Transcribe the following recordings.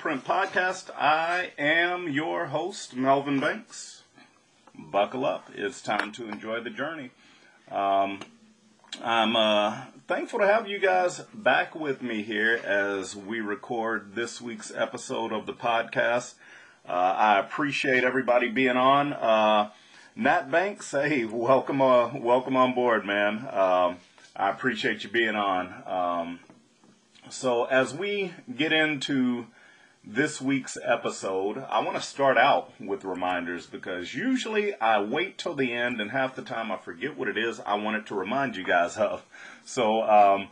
Blueprint Podcast. I am your host, Melvin Banks. Buckle up. It's time to enjoy the journey. Um, I'm uh, thankful to have you guys back with me here as we record this week's episode of the podcast. Uh, I appreciate everybody being on. Uh, Nat Banks, hey, welcome, uh, welcome on board, man. Um, I appreciate you being on. Um, so, as we get into this week's episode, I want to start out with reminders because usually I wait till the end, and half the time I forget what it is I wanted to remind you guys of. So, um,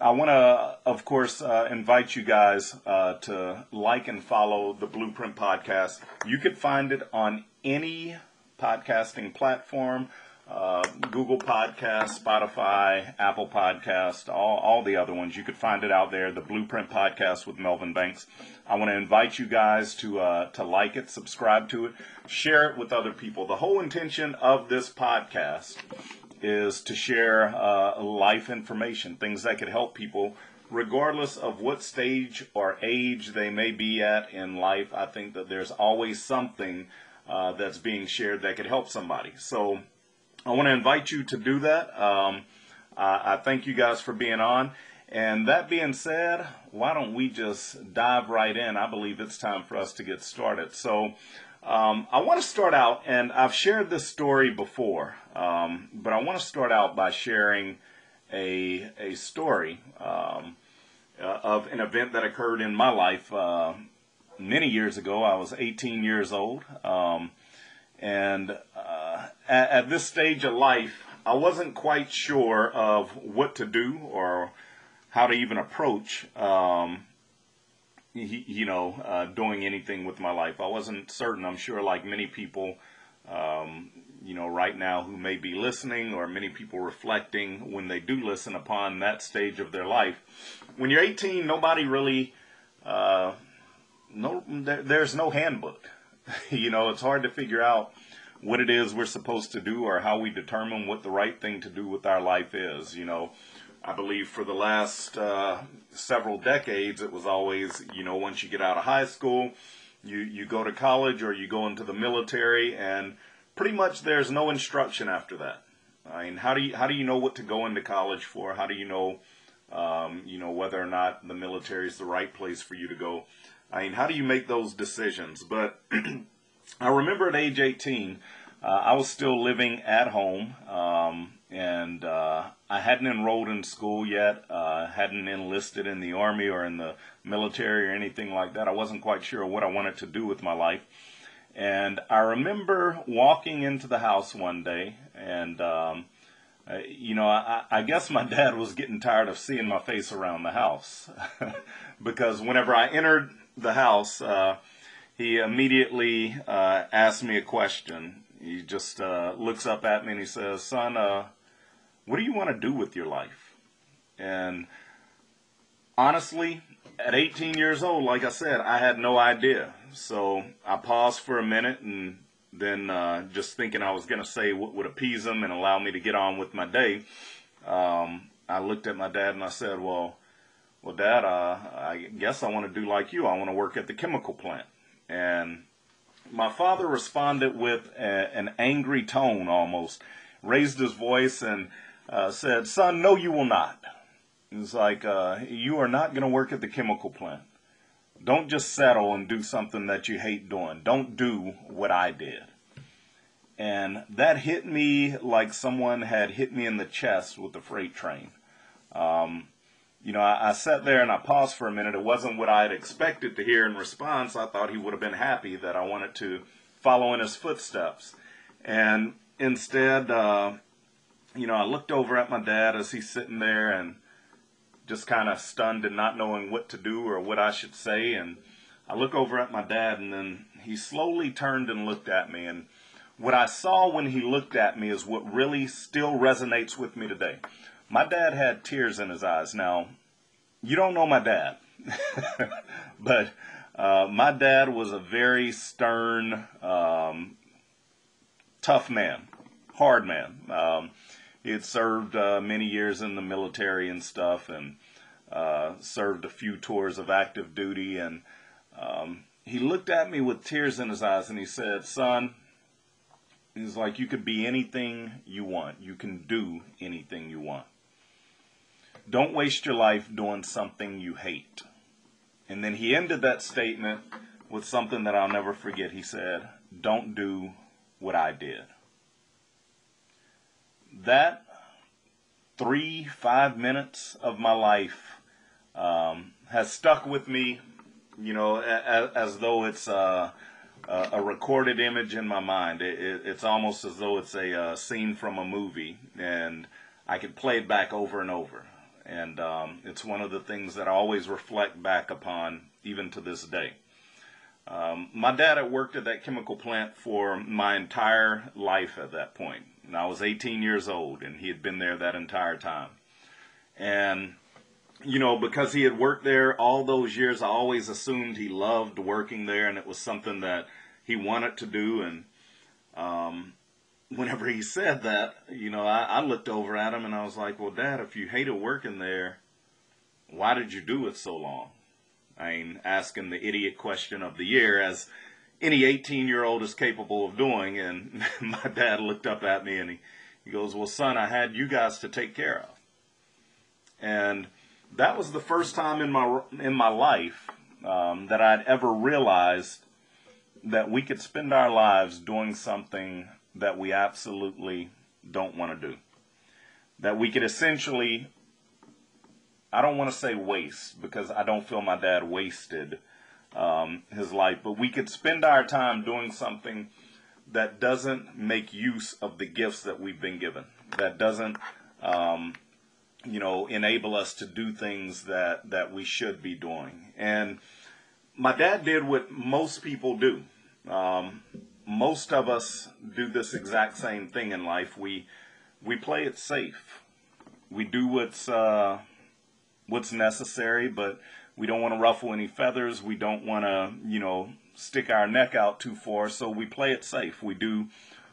I want to, of course, uh, invite you guys uh, to like and follow the Blueprint Podcast. You could find it on any podcasting platform uh, Google Podcast, Spotify, Apple Podcast, all, all the other ones. You could find it out there, the Blueprint Podcast with Melvin Banks. I want to invite you guys to uh, to like it, subscribe to it, share it with other people. The whole intention of this podcast is to share uh, life information, things that could help people regardless of what stage or age they may be at in life. I think that there's always something uh, that's being shared that could help somebody. So I want to invite you to do that. Um, I, I thank you guys for being on. And that being said, why don't we just dive right in? I believe it's time for us to get started. So, um, I want to start out, and I've shared this story before, um, but I want to start out by sharing a, a story um, uh, of an event that occurred in my life uh, many years ago. I was 18 years old. Um, and uh, at, at, this stage of life, I wasn't quite sure of what to do or how to even approach, um, you know, uh, doing anything with my life. I wasn't certain. I'm sure, like many people, um, you know, right now who may be listening or many people reflecting when they do listen upon that stage of their life. When you're 18, nobody really, uh, no, there, there's no handbook you know, it's hard to figure out what it is we're supposed to do or how we determine what the right thing to do with our life is. You know, I believe for the last uh, several decades, it was always, you know, once you get out of high school, you, you go to college or you go into the military, and pretty much there's no instruction after that. I mean, how do you how do you know what to go into college for? How do you know, um, you know, whether or not the military is the right place for you to go? I mean, how do you make those decisions? But I remember at age 18, uh, I was still living at home, um, and uh, I hadn't enrolled in school yet, uh, hadn't enlisted in the army or in the military or anything like that. I wasn't quite sure what I wanted to do with my life. And I remember walking into the house one day, and um, uh, you know, I, I, guess my dad was getting tired of seeing my face around the house because whenever I entered the house, uh, he immediately uh, asked me a question. He just uh, looks up at me and he says, Son, uh, what do you want to do with your life? And honestly, at 18 years old, like I said, I had no idea. So I paused for a minute and then uh, just thinking I was going to say what would appease him and allow me to get on with my day. Um, I looked at my dad and I said, Well, well, Dad, uh, I guess I want to do like you. I want to work at the chemical plant. And my father responded with a, an angry tone almost, raised his voice and uh, said, Son, no, you will not. It's like, uh, you are not going to work at the chemical plant. Don't just settle and do something that you hate doing. Don't do what I did. And that hit me like someone had hit me in the chest with a freight train. Um, you know, I, I, sat there and I paused for a minute. It wasn't what I had expected to hear in response. I thought he would have been happy that I wanted to follow in his footsteps. And instead, uh, you know, I looked over at my dad as he's sitting there and just kind of stunned and not knowing what to do or what I should say. And I look over at my dad and then he slowly turned and looked at me. And what I saw when he looked at me is what really still resonates with me today. My dad had tears in his eyes. Now, you don't know my dad, but uh, my dad was a very stern, um, tough man, hard man. Um, he had served uh, many years in the military and stuff, and uh, served a few tours of active duty, and um, he looked at me with tears in his eyes and he said, Son, he's like, you could be anything you want, you can do anything you want. Don't waste your life doing something you hate. And then he ended that statement with something that I'll never forget. He said, Don't do what I did. That three, five minutes of my life um, has stuck with me, you know, as, as though it's a, a, recorded image in my mind. It, it, it's almost as though it's a, a, scene from a movie, and I could play it back over and over. And um, it's one of the things that I always reflect back upon, even to this day. Um, my dad had worked at that chemical plant for my entire life at that point. And I was 18 years old, and he had been there that entire time. And, you know, because he had worked there all those years, I always assumed he loved working there, and it was something that he wanted to do. And um, whenever he said that, you know, I, I looked over at him and I was like, well, Dad, if you hated working there, why did you do it so long? I mean, asking the idiot question of the year, as any 18 year old is capable of doing. And my dad looked up at me and he, he goes, Well, son, I had you guys to take care of. And that was the first time in my, in my life um, that I'd ever realized that we could spend our lives doing something that we absolutely don't want to do. That we could essentially I don't want to say waste because I don't feel my dad wasted um, his life, but we could spend our time doing something that doesn't make use of the gifts that we've been given, that doesn't, um, you know, enable us to do things that, that we should be doing. And my dad did what most people do. Um, most of us do this exact same thing in life. We we play it safe. We do what's uh, what's necessary, but we don't want to ruffle any feathers. We don't want to, you know, stick our neck out too far. So we play it safe. We do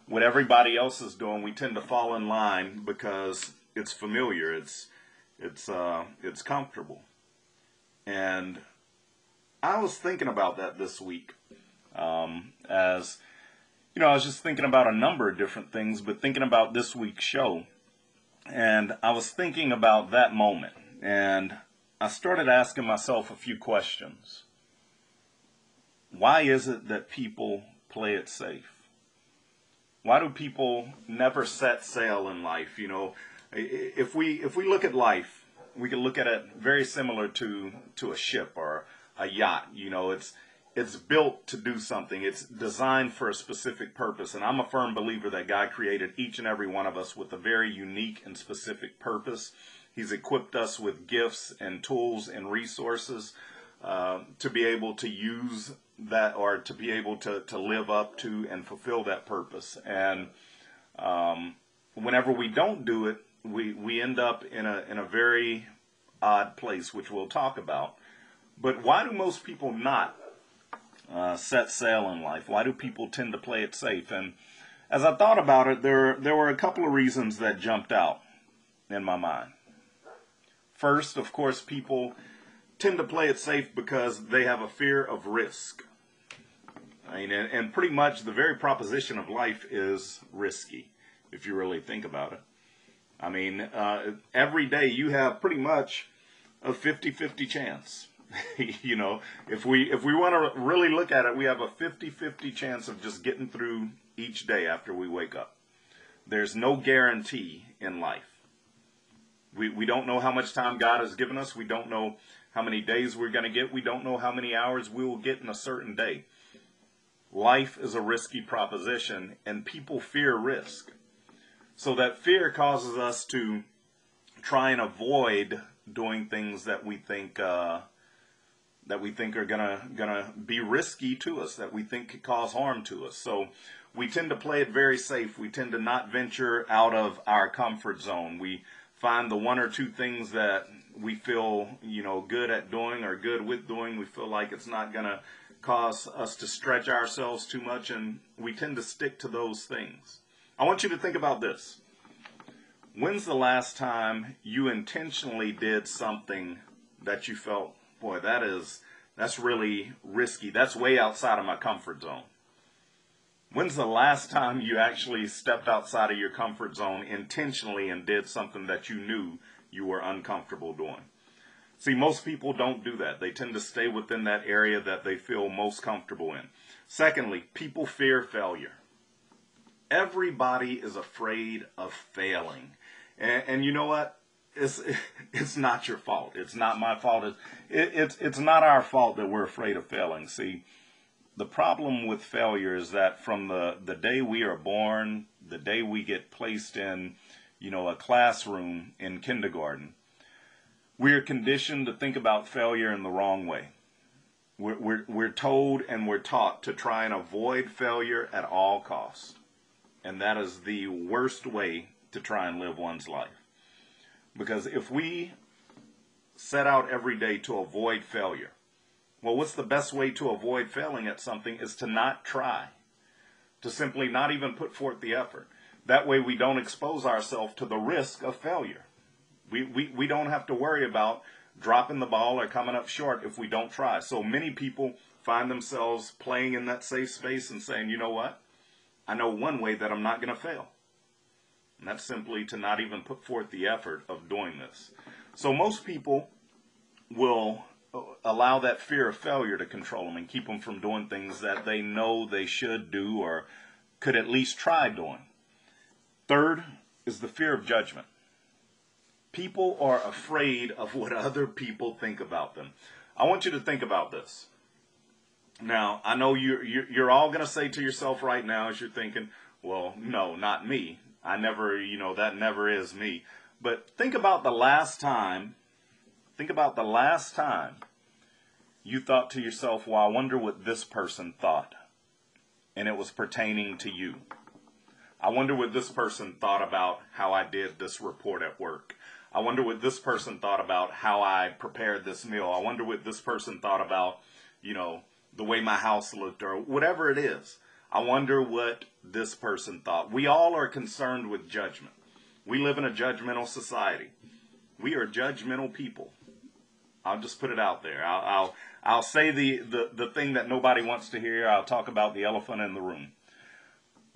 what everybody else is doing. We tend to fall in line because it's familiar. It's it's uh, it's comfortable. And I was thinking about that this week, um, as you know, I was just thinking about a number of different things, but thinking about this week's show, and I was thinking about that moment and I started asking myself a few questions. Why is it that people play it safe? Why do people never set sail in life? You know, if we if we look at life, we can look at it very similar to to a ship or a yacht. You know, it's it's built to do something. It's designed for a specific purpose. And I'm a firm believer that God created each and every one of us with a very unique and specific purpose. He's equipped us with gifts and tools and resources uh, to be able to use that or to be able to, to live up to and fulfill that purpose. And um, whenever we don't do it, we, we end up in a, in a very odd place, which we'll talk about. But why do most people not uh, set sail in life? Why do people tend to play it safe? And as I thought about it, there, there were a couple of reasons that jumped out in my mind. First, of course, people tend to play it safe because they have a fear of risk. I mean, and, and pretty much the very proposition of life is risky, if you really think about it. I mean, uh, every day you have pretty much a 50-50 chance. you know, if we if we want to really look at it, we have a 50-50 chance of just getting through each day after we wake up. There's no guarantee in life. We, we don't know how much time God has given us. We don't know how many days we're going to get. We don't know how many hours we will get in a certain day. Life is a risky proposition, and people fear risk. So that fear causes us to try and avoid doing things that we think uh, that we think are gonna gonna be risky to us, that we think could cause harm to us. So we tend to play it very safe. We tend to not venture out of our comfort zone. We find the one or two things that we feel, you know, good at doing or good with doing. We feel like it's not to cause us to stretch ourselves too much, and we tend to stick to those things. I want you to think about this. When's the last time you intentionally did something that you felt, boy, that is that's really risky. That's way outside of my comfort zone. When's the last time you actually stepped outside of your comfort zone intentionally and did something that you knew you were uncomfortable doing? See, most people don't do that. They tend to stay within that area that they feel most comfortable in. Secondly, people fear failure. Everybody is afraid of failing. And, and you know what? It's, it's not your fault. It's not my fault. It, it, it's, it's not our fault that we're afraid of failing. See, the problem with failure is that from the, the day we are born, the day we get placed in, you know, a classroom in kindergarten, we are conditioned to think about failure in the wrong way. We're, we're, we're told and we're taught to try and avoid failure at all costs. And that is the worst way to try and live one's life. Because if we set out every day to avoid failure, well, what's the best way to avoid failing at something is to not try, to simply not even put forth the effort. That way we don't expose ourselves to the risk of failure. We, we, we don't have to worry about dropping the ball or coming up short if we don't try. So many people find themselves playing in that safe space and saying, you know what? I know one way that I'm not going to fail. And that's simply to not even put forth the effort of doing this. So most people will allow that fear of failure to control them and keep them from doing things that they know they should do or could at least try doing. Third is the fear of judgment. People are afraid of what other people think about them. I want you to think about this. Now, I know you're, you're all going to say to yourself right now as you're thinking, well, no, not me. I never, you know, that never is me. But think about the last time Think about the last time you thought to yourself, well, I wonder what this person thought. And it was pertaining to you. I wonder what this person thought about how I did this report at work. I wonder what this person thought about how I prepared this meal. I wonder what this person thought about, you know, the way my house looked or whatever it is. I wonder what this person thought. We all are concerned with judgment. We live in a judgmental society. We are judgmental people. I'll just put it out there. I'll I'll, I'll say the, the, the thing that nobody wants to hear. I'll talk about the elephant in the room.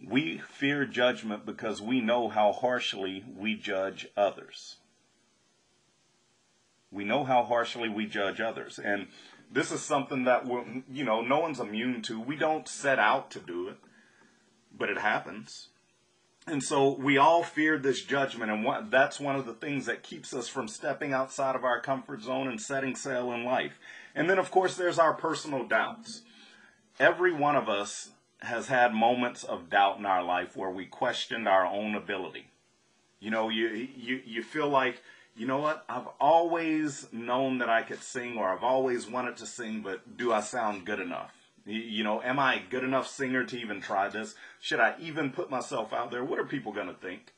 We fear judgment because we know how harshly we judge others. We know how harshly we judge others. And this is something that, we're, you know, no one's immune to. We don't set out to do it, but it happens. And so we all fear this judgment, and what, that's one of the things that keeps us from stepping outside of our comfort zone and setting sail in life. And then, of course, there's our personal doubts. Every one of us has had moments of doubt in our life where we questioned our own ability. You know, you you you feel like, you know what? I've always known that I could sing, or I've always wanted to sing, but do I sound good enough? You know, am I a good enough singer to even try this? Should I even put myself out there? What are people going to think?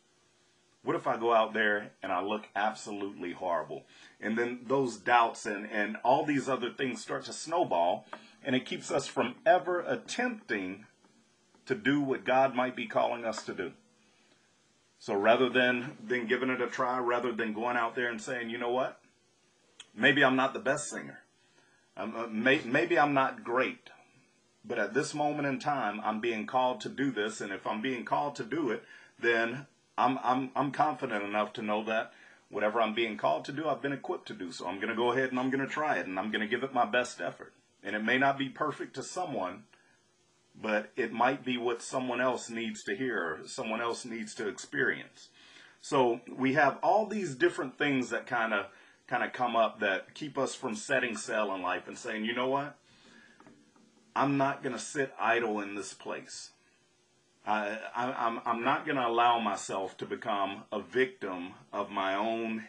What if I go out there and I look absolutely horrible? And then those doubts and, and all these other things start to snowball, and it keeps us from ever attempting to do what God might be calling us to do. So rather than, than giving it a try, rather than going out there and saying, you know what? Maybe I'm not the best singer. Um, uh, may, maybe I'm not great. But at this moment in time, I'm being called to do this, and if I'm being called to do it, then I'm I'm I'm confident enough to know that whatever I'm being called to do, I've been equipped to do. So I'm going to go ahead and I'm going to try it, and I'm going to give it my best effort. And it may not be perfect to someone, but it might be what someone else needs to hear, someone else needs to experience. So we have all these different things that kind of kind of come up that keep us from setting sail in life and saying, you know what? I'm not going to sit idle in this place. I, I, I'm, I'm not going to allow myself to become a victim of my own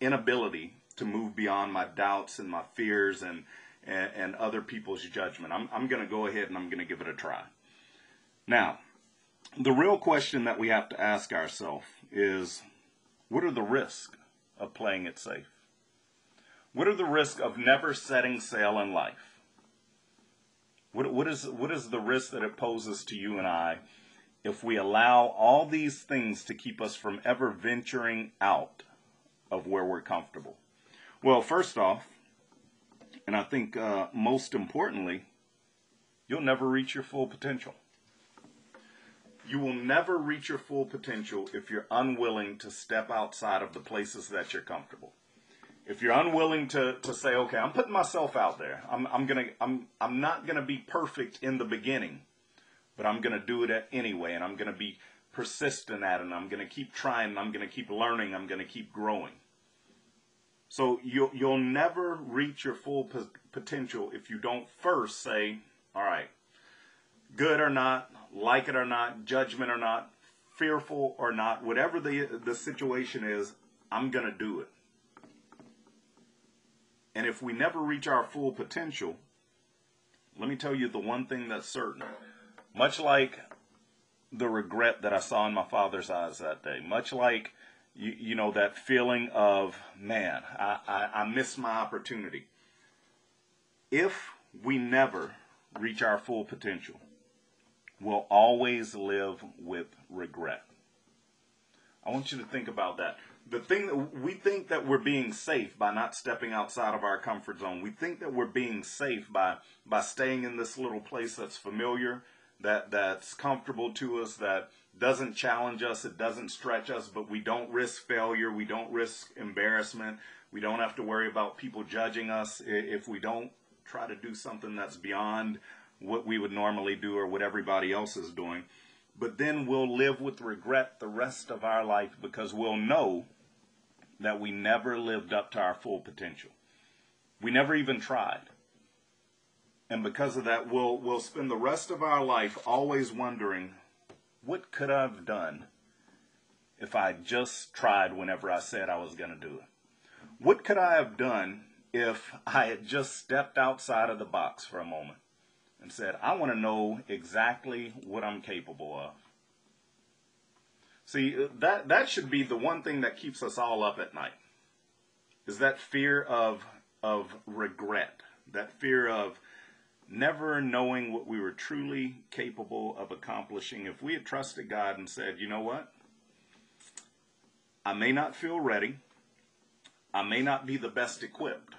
inability to move beyond my doubts and my fears and, and, and other people's judgment. I'm, I'm going to go ahead and I'm going to give it a try. Now, the real question that we have to ask ourselves is what are the risks of playing it safe? What are the risks of never setting sail in life? What, what, is, what is the risk that it poses to you and I if we allow all these things to keep us from ever venturing out of where we're comfortable? Well, first off, and I think uh, most importantly, you'll never reach your full potential. You will never reach your full potential if you're unwilling to step outside of the places that you're comfortable. If you're unwilling to, to say, okay, I'm putting myself out there. I'm, I'm gonna I'm I'm not gonna be perfect in the beginning, but I'm gonna do it anyway, and I'm gonna be persistent at it. And I'm gonna keep trying. And I'm gonna keep learning. I'm gonna keep growing. So you'll you'll never reach your full potential if you don't first say, all right, good or not, like it or not, judgment or not, fearful or not, whatever the, the situation is, I'm going to do it. And if we never reach our full potential, let me tell you the one thing that's certain. Much like the regret that I saw in my father's eyes that day, much like you, you know that feeling of man, I, I, I missed my opportunity. If we never reach our full potential, we'll always live with regret. I want you to think about that. The thing that we think that we're being safe by not stepping outside of our comfort zone. We think that we're being safe by by staying in this little place that's familiar, that that's comfortable to us, that doesn't challenge us, it doesn't stretch us, but we don't risk failure, we don't risk embarrassment, we don't have to worry about people judging us if we don't try to do something that's beyond what we would normally do or what everybody else is doing. But then we'll live with regret the rest of our life because we'll know that we never lived up to our full potential. We never even tried. And because of that, we'll, we'll spend the rest of our life always wondering, what could I have done if I just tried whenever I said I was going to do it? What could I have done if I had just stepped outside of the box for a moment? and said, I want to know exactly what I'm capable of. See, that, that should be the one thing that keeps us all up at night, is that fear of, of regret, that fear of never knowing what we were truly capable of accomplishing. If we had trusted God and said, you know what? I may not feel ready. I may not be the best equipped.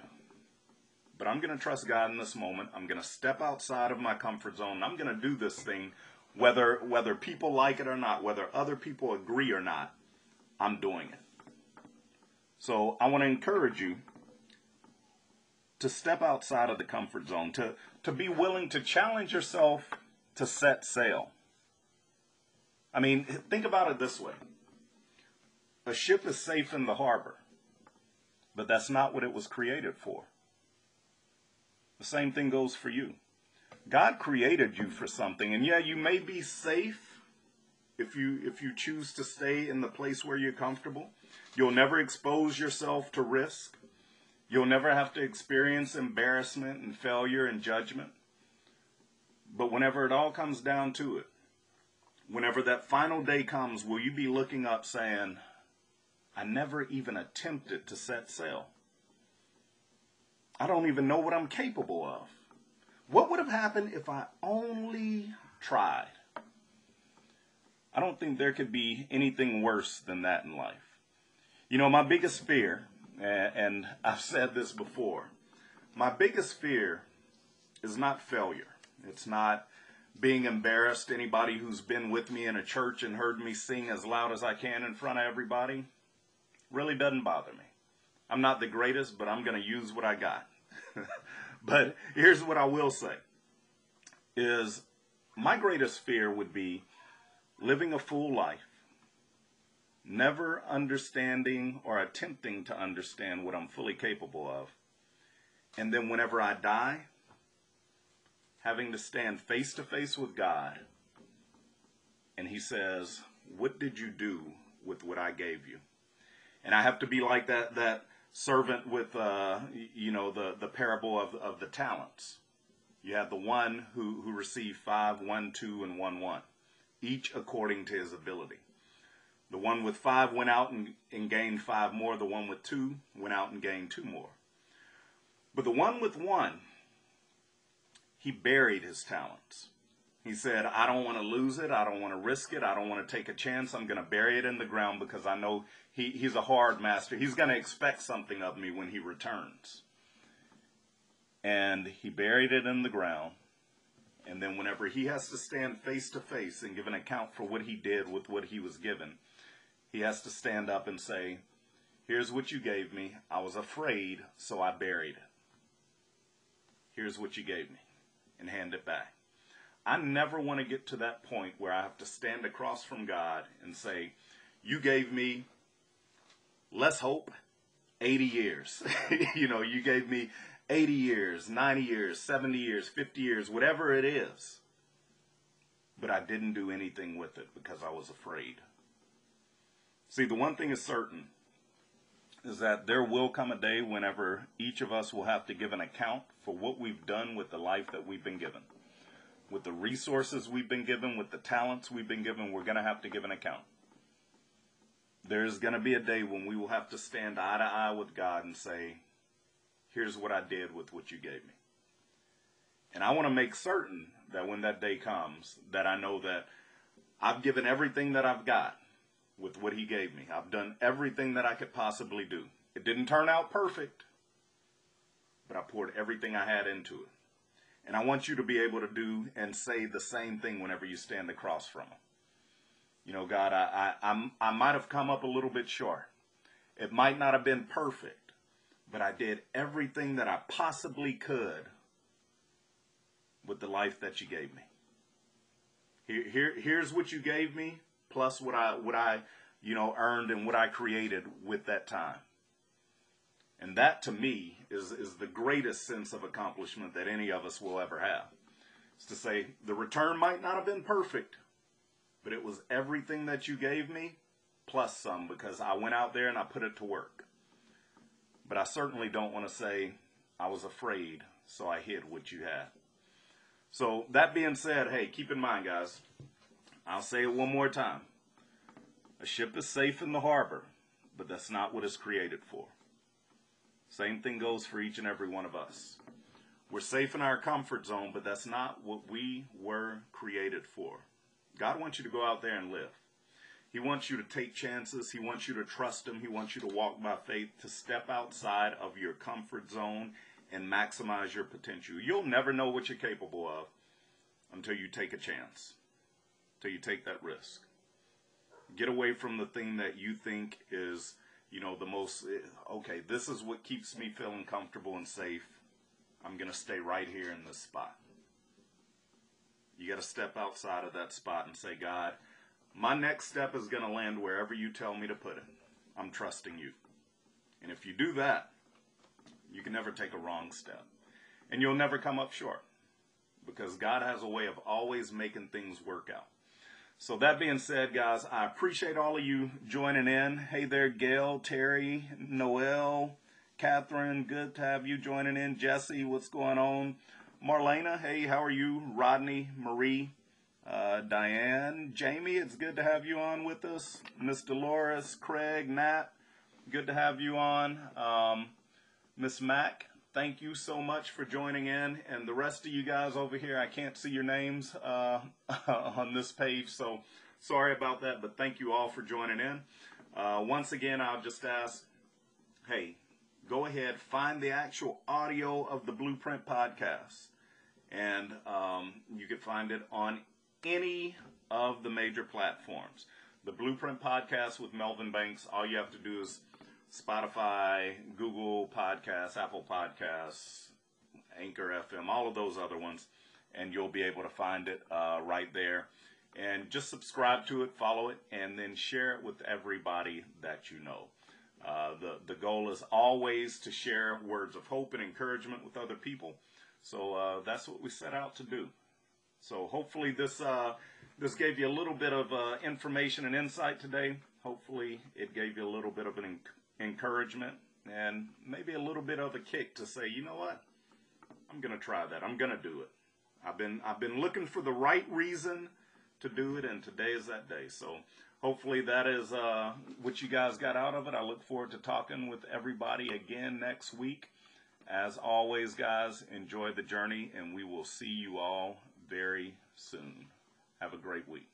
But I'm going to trust God in this moment. I'm going to step outside of my comfort zone. I'm going to do this thing whether whether people like it or not, whether other people agree or not. I'm doing it. So I want to encourage you to step outside of the comfort zone, to, to be willing to challenge yourself to set sail. I mean, think about it this way a ship is safe in the harbor, but that's not what it was created for. The same thing goes for you. God created you for something, and yeah, you may be safe if you if you choose to stay in the place where you're comfortable. You'll never expose yourself to risk. You'll never have to experience embarrassment and failure and judgment. But whenever it all comes down to it, whenever that final day comes, will you be looking up saying, I never even attempted to set sail? I don't even know what I'm capable of. What would have happened if I only tried? I don't think there could be anything worse than that in life. You know, my biggest fear, and I've said this before, my biggest fear is not failure. It's not being embarrassed. Anybody who's been with me in a church and heard me sing as loud as I can in front of everybody really doesn't bother me. I'm not the greatest, but I'm going to use what I got. but here's what I will say is my greatest fear would be living a full life, never understanding or attempting to understand what I'm fully capable of. And then whenever I die, having to stand face to face with God, and He says, What did you do with what I gave you? And I have to be like that that servant with uh, you know the the parable of of the talents. You have the one who who received five, one, two, and one, one, each according to his ability. One with five went out and, and gained five more. The one with two went out and gained two more. But the one with one, he buried his talents. He said, I don't want to lose it. I don't want to risk it. I don't want to take a chance. I'm going to bury it in the ground because I know he, he's a hard master. He's going to expect something of me when he returns. And he buried it in the ground. And then, whenever he has to stand face to face and give an account for what he did with what he was given, he has to stand up and say, Here's what you gave me. I was afraid, so I buried it. Here's what you gave me, and hand it back. I never want to get to that point where I have to stand across from God and say, You gave me, let's hope, 80 years. you know, you gave me 80 years, 90 years, 70 years, 50 years, whatever it is. But I didn't do anything with it because I was afraid. See, the one thing is certain is that there will come a day whenever each of us will have to give an account for what we've done with the life that we've been given. With the resources we've been given, with the talents we've been given, we're going to have to give an account. There's going to be a day when we will have to stand eye to eye with God and say, Here's what I did with what you gave me. And I want to make certain that when that day comes, that I know that I've given everything that I've got with what he gave me. I've done everything that I could possibly do. It didn't turn out perfect, but I poured everything I had into it. And I want you to be able to do and say the same thing whenever you stand across from him. You know, God, I, I, I'm, I might have come up a little bit short. It might not have been perfect, but I did everything that I possibly could with the life that you gave me. Here, here, here's what you gave me plus what I what I you know earned and what I created with that time. And that to me is is the greatest sense of accomplishment that any of us will ever have. It's to say the return might not have been perfect, but it was everything that you gave me plus some because I went out there and I put it to work. But I certainly don't want to say I was afraid, so I hid what you had. So that being said, hey, keep in mind, guys, I'll say it one more time. A ship is safe in the harbor, but that's not what it's created for. Same thing goes for each and every one of us. We're safe in our comfort zone, but that's not what we were created for. God wants you to go out there and live. He wants you to take chances. He wants you to trust Him. He wants you to walk by faith, to step outside of your comfort zone and maximize your potential. You'll never know what you're capable of until you take a chance till you take that risk. Get away from the thing that you think is, you know, the most, okay, this is what keeps me feeling comfortable and safe. I'm going to stay right here in this spot. You got to step outside of that spot and say, God, my next step is going to land wherever you tell me to put it. I'm trusting you. And if you do that, you can never take a wrong step. And you'll never come up short because God has a way of always making things work out. So that being said, guys, I appreciate all of you joining in. Hey there, Gail, Terry, Noel, Catherine, good to have you joining in. Jesse, what's going on? Marlena, hey, how are you? Rodney, Marie, uh, Diane, Jamie, it's good to have you on with us. Miss Dolores, Craig, Nat, good to have you on. Um, Miss Mac, thank you so much for joining in. And the rest of you guys over here, I can't see your names uh, on this page, so sorry about that, but thank you all for joining in. Uh, once again, I'll just ask hey, go ahead, find the actual audio of the Blueprint podcast. And um, you can find it on any of the major platforms. The Blueprint podcast with Melvin Banks, all you have to do is Spotify, Google Podcasts, Apple Podcasts, Anchor FM, all of those other ones, and you'll be able to find it uh, right there. And just subscribe to it, follow it, and then share it with everybody that you know. Uh, the the goal is always to share words of hope and encouragement with other people. So uh, that's what we set out to do. So hopefully this uh, this gave you a little bit of uh, information and insight today. Hopefully it gave you a little bit of an encouragement and maybe a little bit of a kick to say, you know what? I'm going to try that. I'm going to do it. I've been I've been looking for the right reason to do it, and today is that day. So hopefully that is uh, what you guys got out of it. I look forward to talking with everybody again next week. As always, guys, enjoy the journey, and we will see you all very soon. Have a great week.